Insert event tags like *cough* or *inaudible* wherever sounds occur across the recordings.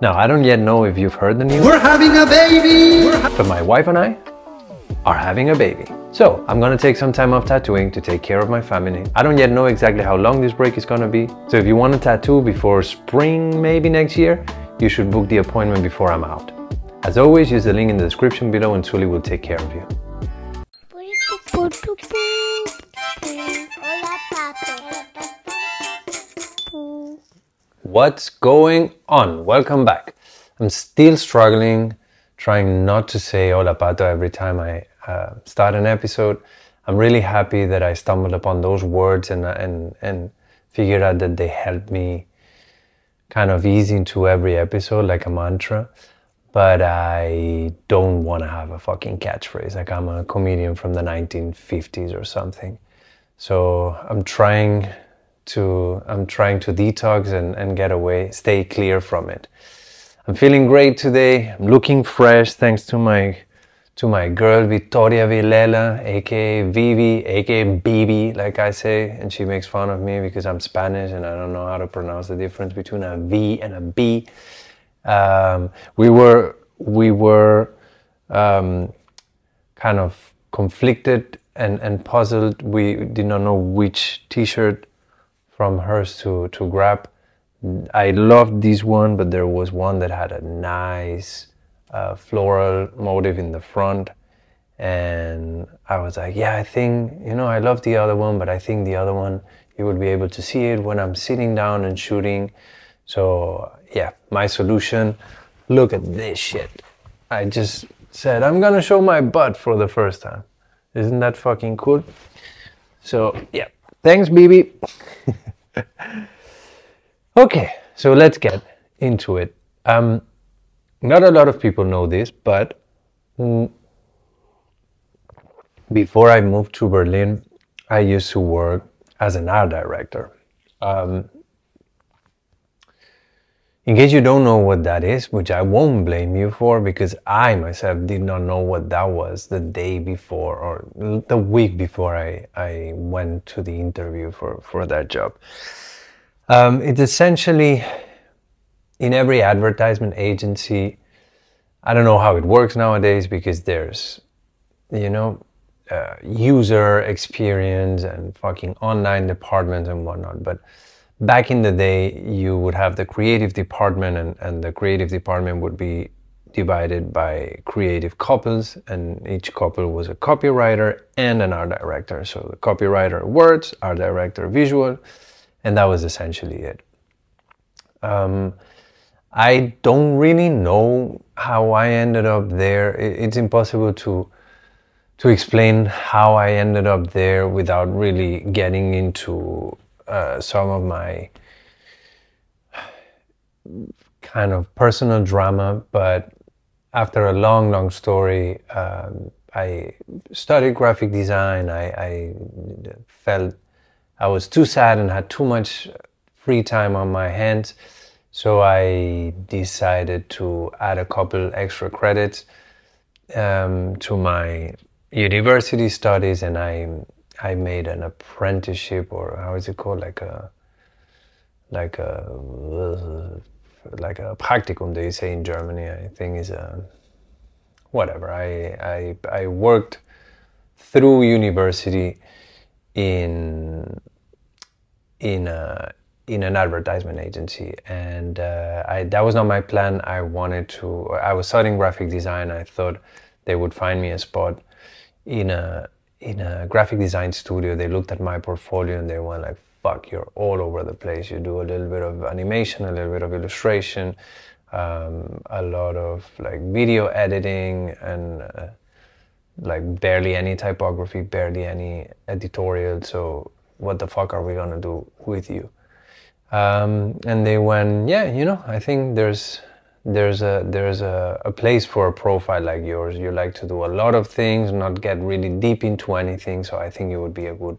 Now, I don't yet know if you've heard the news, We're having a baby! but my wife and I are having a baby. So, I'm gonna take some time off tattooing to take care of my family. I don't yet know exactly how long this break is gonna be. So, if you want a tattoo before spring, maybe next year, you should book the appointment before I'm out. As always, use the link in the description below and Sully will take care of you. Hola, pato. What's going on? Welcome back. I'm still struggling, trying not to say hola pato every time I uh, start an episode. I'm really happy that I stumbled upon those words and, and, and figured out that they help me kind of ease into every episode like a mantra. But I don't want to have a fucking catchphrase. Like I'm a comedian from the 1950s or something. So I'm trying to I'm trying to detox and, and get away, stay clear from it. I'm feeling great today. I'm looking fresh thanks to my to my girl Vitória Vilela, aka Vivi, aka Bibi, like I say, and she makes fun of me because I'm Spanish and I don't know how to pronounce the difference between a V and a B. Um, we were we were um, kind of conflicted and, and puzzled. We did not know which T-shirt from hers to to grab. I loved this one, but there was one that had a nice uh, floral motif in the front, and I was like, yeah, I think you know I love the other one, but I think the other one you will be able to see it when I'm sitting down and shooting. So yeah, my solution. Look at this shit. I just said I'm gonna show my butt for the first time. Isn't that fucking cool? So yeah, thanks, BB. *laughs* okay, so let's get into it. Um, not a lot of people know this, but mm, before I moved to Berlin, I used to work as an art director. Um, in case you don't know what that is, which I won't blame you for because I myself did not know what that was the day before or the week before I, I went to the interview for, for that job. Um, it's essentially in every advertisement agency. I don't know how it works nowadays because there's, you know, uh, user experience and fucking online departments and whatnot. But back in the day, you would have the creative department, and, and the creative department would be divided by creative couples, and each couple was a copywriter and an art director. So the copywriter words, art director visual, and that was essentially it. Um, I don't really know how I ended up there. It's impossible to to explain how I ended up there without really getting into uh, some of my kind of personal drama. But after a long, long story, um, I studied graphic design. I, I felt I was too sad and had too much free time on my hands. So I decided to add a couple extra credits um, to my university studies, and I I made an apprenticeship, or how is it called, like a like a like a practicum they say in Germany. I think is a whatever. I I I worked through university in in a in an advertisement agency, and uh, I, that was not my plan. I wanted to. I was studying graphic design. I thought they would find me a spot in a in a graphic design studio. They looked at my portfolio and they went like, "Fuck, you're all over the place. You do a little bit of animation, a little bit of illustration, um, a lot of like video editing, and uh, like barely any typography, barely any editorial. So what the fuck are we gonna do with you?" Um, and they went, yeah, you know, I think there's there's a there's a, a place for a profile like yours. You like to do a lot of things, not get really deep into anything. So I think you would be a good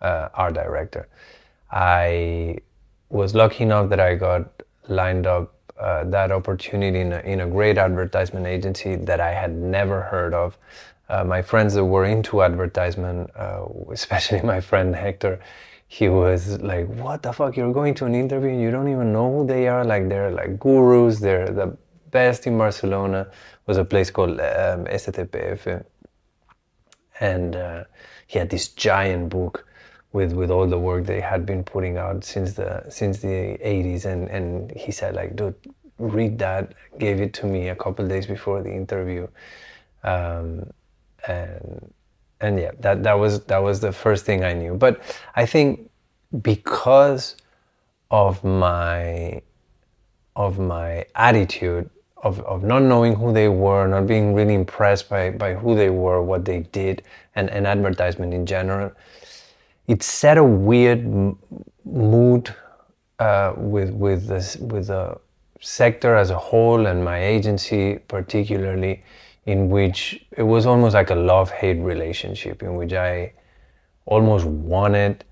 uh, art director. I was lucky enough that I got lined up uh, that opportunity in a, in a great advertisement agency that I had never heard of. Uh, my friends that were into advertisement, uh, *laughs* especially my friend Hector, he was like, "What the fuck? You're going to an interview and you don't even know who they are? Like they're like gurus. They're the best in Barcelona." It was a place called um, SCPF, and uh, he had this giant book with with all the work they had been putting out since the since the 80s, and and he said like, "Dude, read that." Gave it to me a couple days before the interview, um, and and yeah, that that was that was the first thing I knew. But I think because of my of my attitude of, of not knowing who they were, not being really impressed by, by who they were, what they did, and, and advertisement in general, it set a weird m- mood uh, with with this with the sector as a whole and my agency particularly in which it was almost like a love hate relationship, in which I almost wanted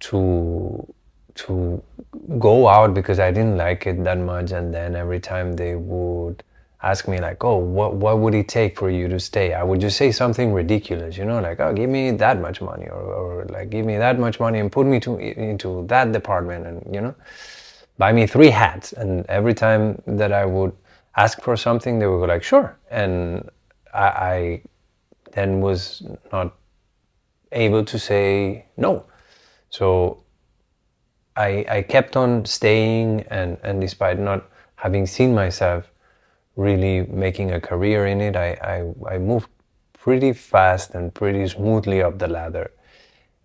to to go out because I didn't like it that much, and then every time they would ask me like, "Oh, what what would it take for you to stay?" I would just say something ridiculous, you know, like, "Oh, give me that much money," or, or like, "Give me that much money and put me to into that department," and you know, buy me three hats. And every time that I would ask for something, they would go like, sure. And I, I then was not able to say no. So I, I kept on staying, and, and despite not having seen myself really making a career in it, I, I, I moved pretty fast and pretty smoothly up the ladder.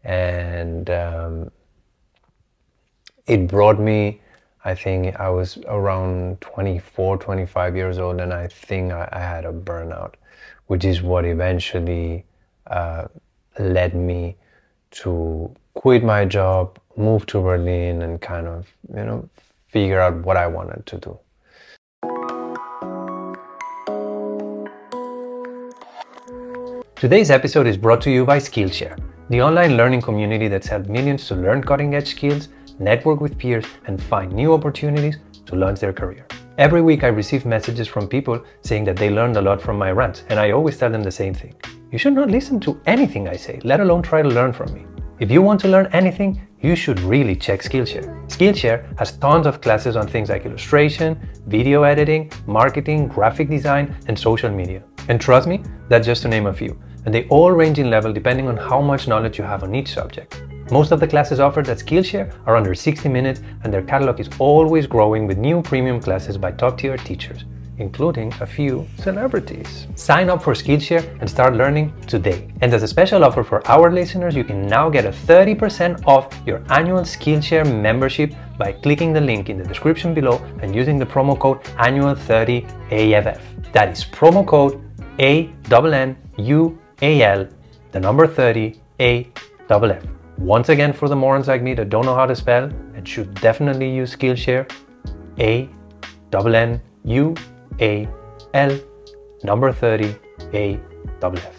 And um, it brought me I think I was around 24, 25 years old, and I think I, I had a burnout, which is what eventually uh, led me to quit my job, move to Berlin, and kind of, you know, figure out what I wanted to do. Today's episode is brought to you by Skillshare, the online learning community that's helped millions to learn cutting edge skills network with peers, and find new opportunities to launch their career. Every week, I receive messages from people saying that they learned a lot from my rants, and I always tell them the same thing. You should not listen to anything I say, let alone try to learn from me. If you want to learn anything, you should really check Skillshare. Skillshare has tons of classes on things like illustration, video editing, marketing, graphic design, and social media. And trust me, that's just to name a few. And they all range in level depending on how much knowledge you have on each subject. Most of the classes offered at Skillshare are under 60 minutes, and their catalog is always growing with new premium classes by top tier teachers, including a few celebrities. Sign up for Skillshare and start learning today. And as a special offer for our listeners, you can now get a 30% off your annual Skillshare membership by clicking the link in the description below and using the promo code annual30AFF. That is promo code A N N U A L, the number 30 A F F. Once again, for the morons like me that don't know how to spell and should definitely use Skillshare, A N U A L number 30 A F.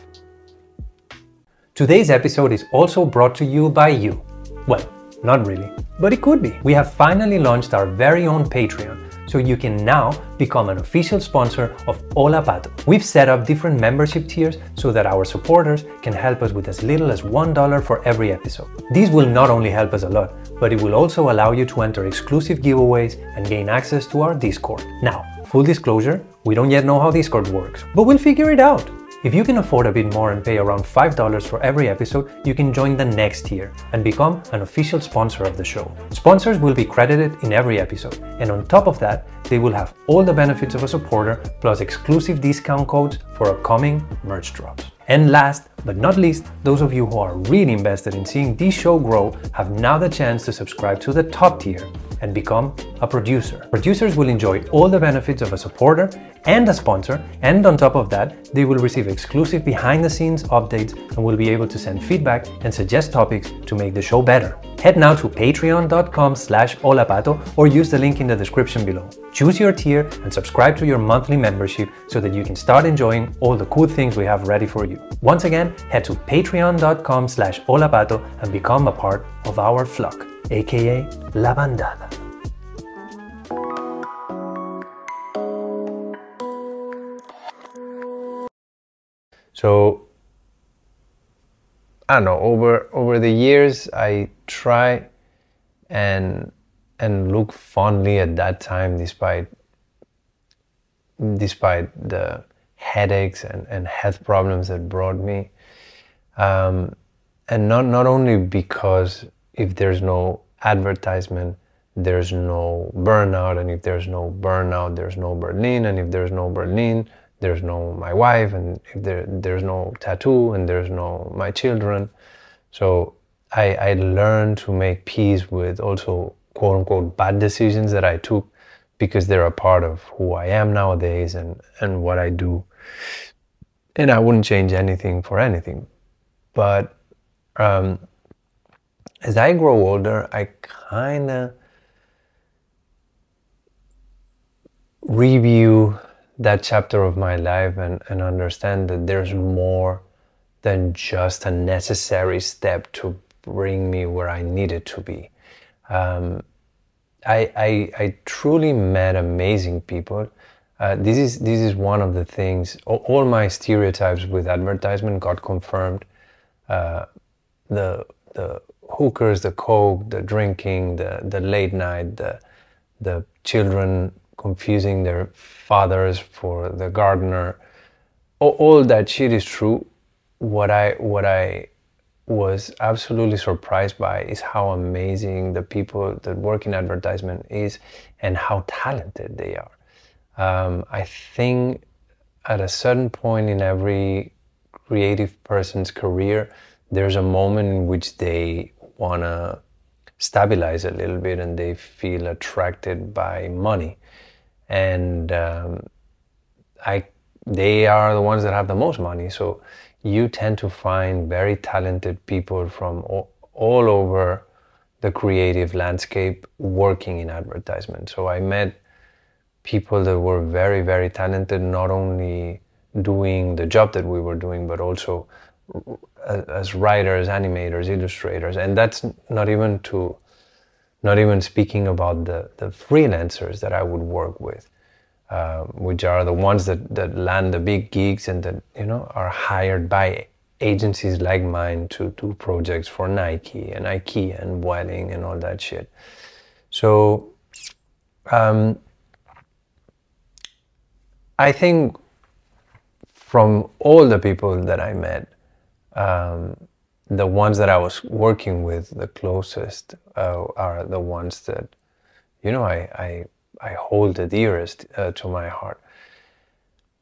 Today's episode is also brought to you by you. Well, not really, but it could be. We have finally launched our very own Patreon so you can now become an official sponsor of Hola Pato. We've set up different membership tiers so that our supporters can help us with as little as $1 for every episode. This will not only help us a lot, but it will also allow you to enter exclusive giveaways and gain access to our Discord. Now, full disclosure, we don't yet know how Discord works, but we'll figure it out. If you can afford a bit more and pay around $5 for every episode, you can join the next tier and become an official sponsor of the show. Sponsors will be credited in every episode, and on top of that, they will have all the benefits of a supporter plus exclusive discount codes for upcoming merch drops. And last but not least, those of you who are really invested in seeing this show grow have now the chance to subscribe to the top tier and become a producer. Producers will enjoy all the benefits of a supporter and a sponsor, and on top of that, they will receive exclusive behind the scenes updates and will be able to send feedback and suggest topics to make the show better. Head now to patreon.com slash holapato or use the link in the description below. Choose your tier and subscribe to your monthly membership so that you can start enjoying all the cool things we have ready for you. Once again, head to patreon.com slash holapato and become a part of our flock, aka La Bandada. So I don't know over over the years I try and and look fondly at that time despite despite the headaches and, and health problems that brought me um, and not not only because if there's no advertisement there's no burnout and if there's no burnout there's no berlin and if there's no berlin there's no my wife and if there there's no tattoo and there's no my children. So i i learned to make peace with also quote unquote bad decisions that i took because they're a part of who i am nowadays and and what i do. And i wouldn't change anything for anything. But um, as i grow older i kind of review that chapter of my life and, and understand that there's more than just a necessary step to bring me where I needed to be. Um, I, I, I, truly met amazing people. Uh, this is this is one of the things. All, all my stereotypes with advertisement got confirmed. Uh, the the hookers, the coke, the drinking, the the late night, the the children confusing their fathers for the gardener. All, all that shit is true. What I what I was absolutely surprised by is how amazing the people that work in advertisement is and how talented they are. Um, I think at a certain point in every creative person's career, there's a moment in which they want to stabilize a little bit and they feel attracted by money and um, I they are the ones that have the most money. So you tend to find very talented people from all, all over the creative landscape working in advertisement. So I met people that were very very talented, not only doing the job that we were doing, but also as writers, animators, illustrators, and that's not even to not even speaking about the, the freelancers that I would work with, uh, which are the ones that, that land the big gigs and that you know are hired by agencies like mine to do projects for Nike and IKEA and Vueling and all that shit. So um, I think from all the people that I met, um, the ones that I was working with the closest uh, are the ones that, you know, I, I, I hold the dearest uh, to my heart.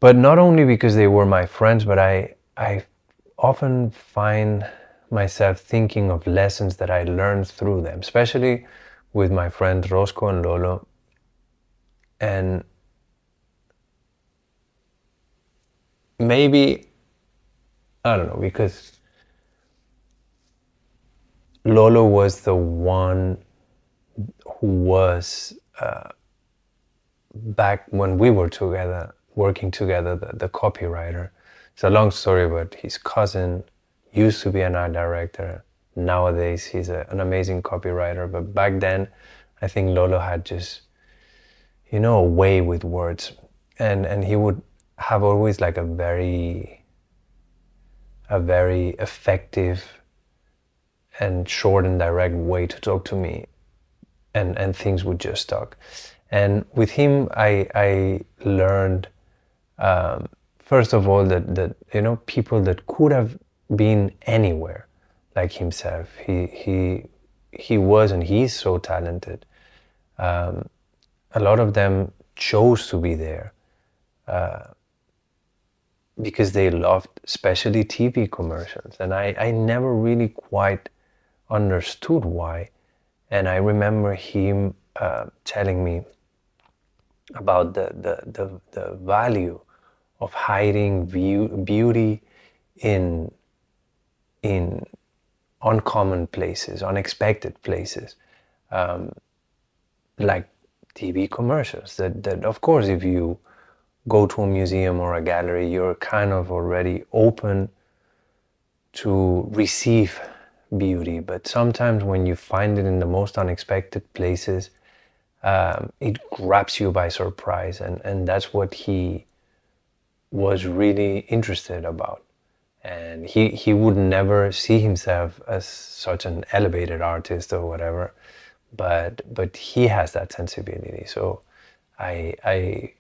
But not only because they were my friends, but I, I often find myself thinking of lessons that I learned through them, especially with my friends Roscoe and Lolo. And maybe, I don't know, because Lolo was the one who was uh, back when we were together, working together, the, the, copywriter. It's a long story, but his cousin used to be an art director. Nowadays, he's a, an amazing copywriter. But back then, I think Lolo had just, you know, a way with words, and and he would have always like a very, a very effective and short and direct way to talk to me and and things would just talk. And with him i i learned um, first of all that that you know people that could have been anywhere like himself he he he was and he's so talented um, a lot of them chose to be there uh, because they loved especially tv commercials and i i never really quite understood why. And I remember him uh, telling me about the, the, the, the, value of hiding view, beauty in, in uncommon places, unexpected places, um, like TV commercials. That, that, of course, if you go to a museum or a gallery, you're kind of already open to receive beauty, but sometimes when you find it in the most unexpected places, um, it grabs you by surprise, and, and that's what he was really interested about. and he he would never see himself as such an elevated artist or whatever but but he has that sensibility. So i i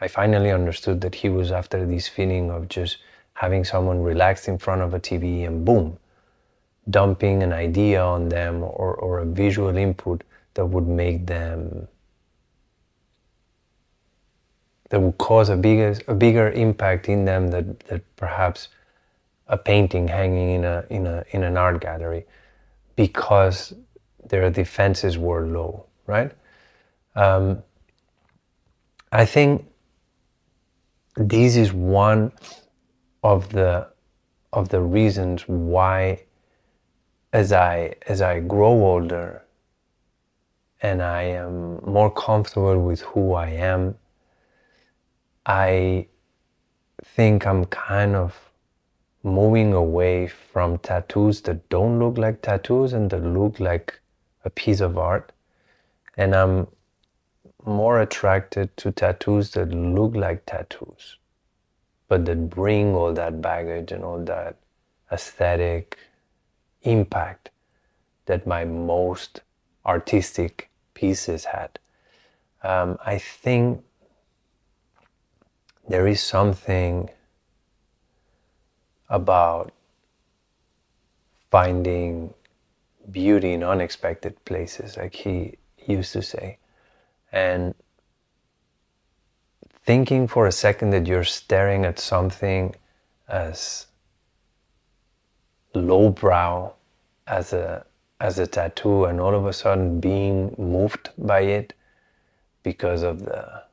i finally understood that he was after this feeling of just having someone relaxed in front of a tv and boom dumping an idea on them or, or a visual input that would make them that would cause a bigger a bigger impact in them that, that perhaps a painting hanging in a in a in an art gallery because their defenses were low, right? Um, I think this is one of the of the reasons why as I as I grow older and I am more comfortable with who I am, I think I'm kind of moving away from tattoos that don't look like tattoos and that look like a piece of art. And I'm more attracted to tattoos that look like tattoos, but that bring all that baggage and all that aesthetic impact that my most artistic pieces had. Um, I think there is something about finding beauty in unexpected places, like he used to say. And thinking for a second that you're staring at something as lowbrow as a as a tattoo and all of a sudden being moved by it because of the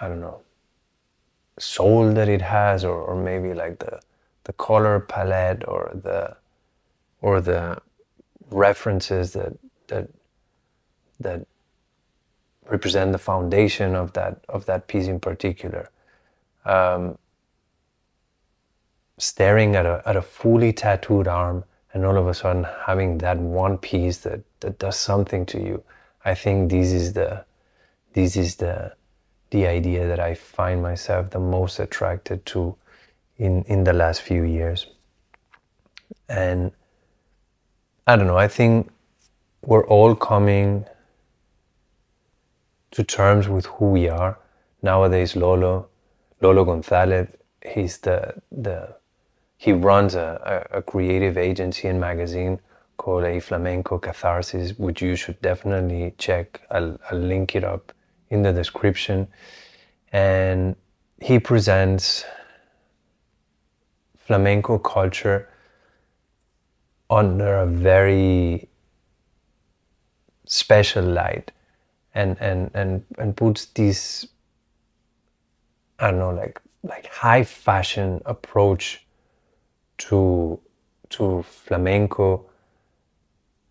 I don't know soul that it has or, or maybe like the the color palette or the or the references that that that represent the foundation of that of that piece in particular. Um, staring at a at a fully tattooed arm and all of a sudden having that one piece that that does something to you. I think this is the this is the the idea that I find myself the most attracted to in in the last few years. And I don't know, I think we're all coming to terms with who we are. Nowadays Lolo, Lolo Gonzalez, he's the the he runs a, a, a creative agency and magazine called A Flamenco Catharsis, which you should definitely check. I'll, I'll link it up in the description. And he presents flamenco culture under a very special light and and and and puts this I don't know like like high fashion approach to to flamenco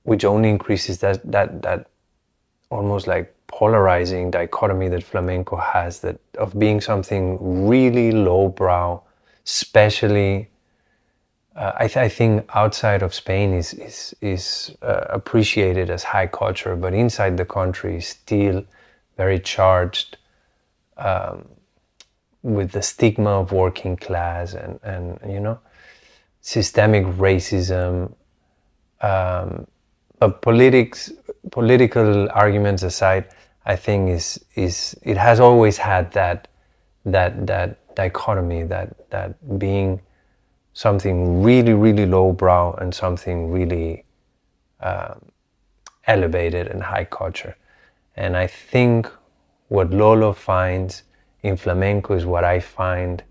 which only increases that that that almost like polarizing dichotomy that flamenco has that of being something really lowbrow especially uh, I, th- I, think outside of Spain is is, is uh, appreciated as high culture, but inside the country is still very charged um, with the stigma of working class and and you know systemic racism. Um, but politics, political arguments aside, I think is is it has always had that that that dichotomy that that being something really, really lowbrow and something really um, elevated and high culture. And I think what Lolo finds in flamenco is what I find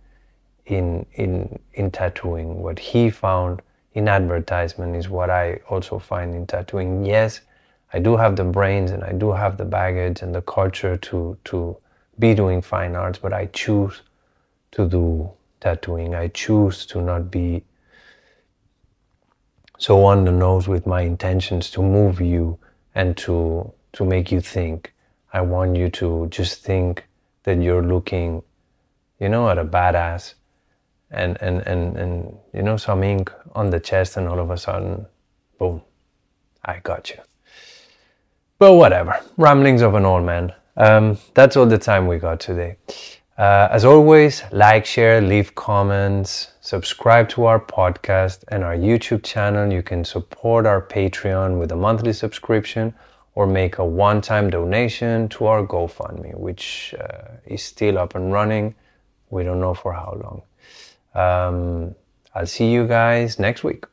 in, in, in tattooing. What he found in advertisement is what I also find in tattooing. Yes, I do have the brains and I do have the baggage and the culture to, to be doing fine arts, but I choose to do tattooing. I choose to not be so on the nose with my intentions to move you and to to make you think. I want you to just think that you're looking, you know, at a badass and and and, and you know some ink on the chest and all of a sudden, boom, I got you. But whatever, ramblings of an old man. Um, that's all the time we got today. Uh, as always, like, share, leave comments, subscribe to our podcast and our YouTube channel. You can support our Patreon with a monthly subscription or make a one time donation to our GoFundMe, which uh, is still up and running. We don't know for how long. Um, I'll see you guys next week.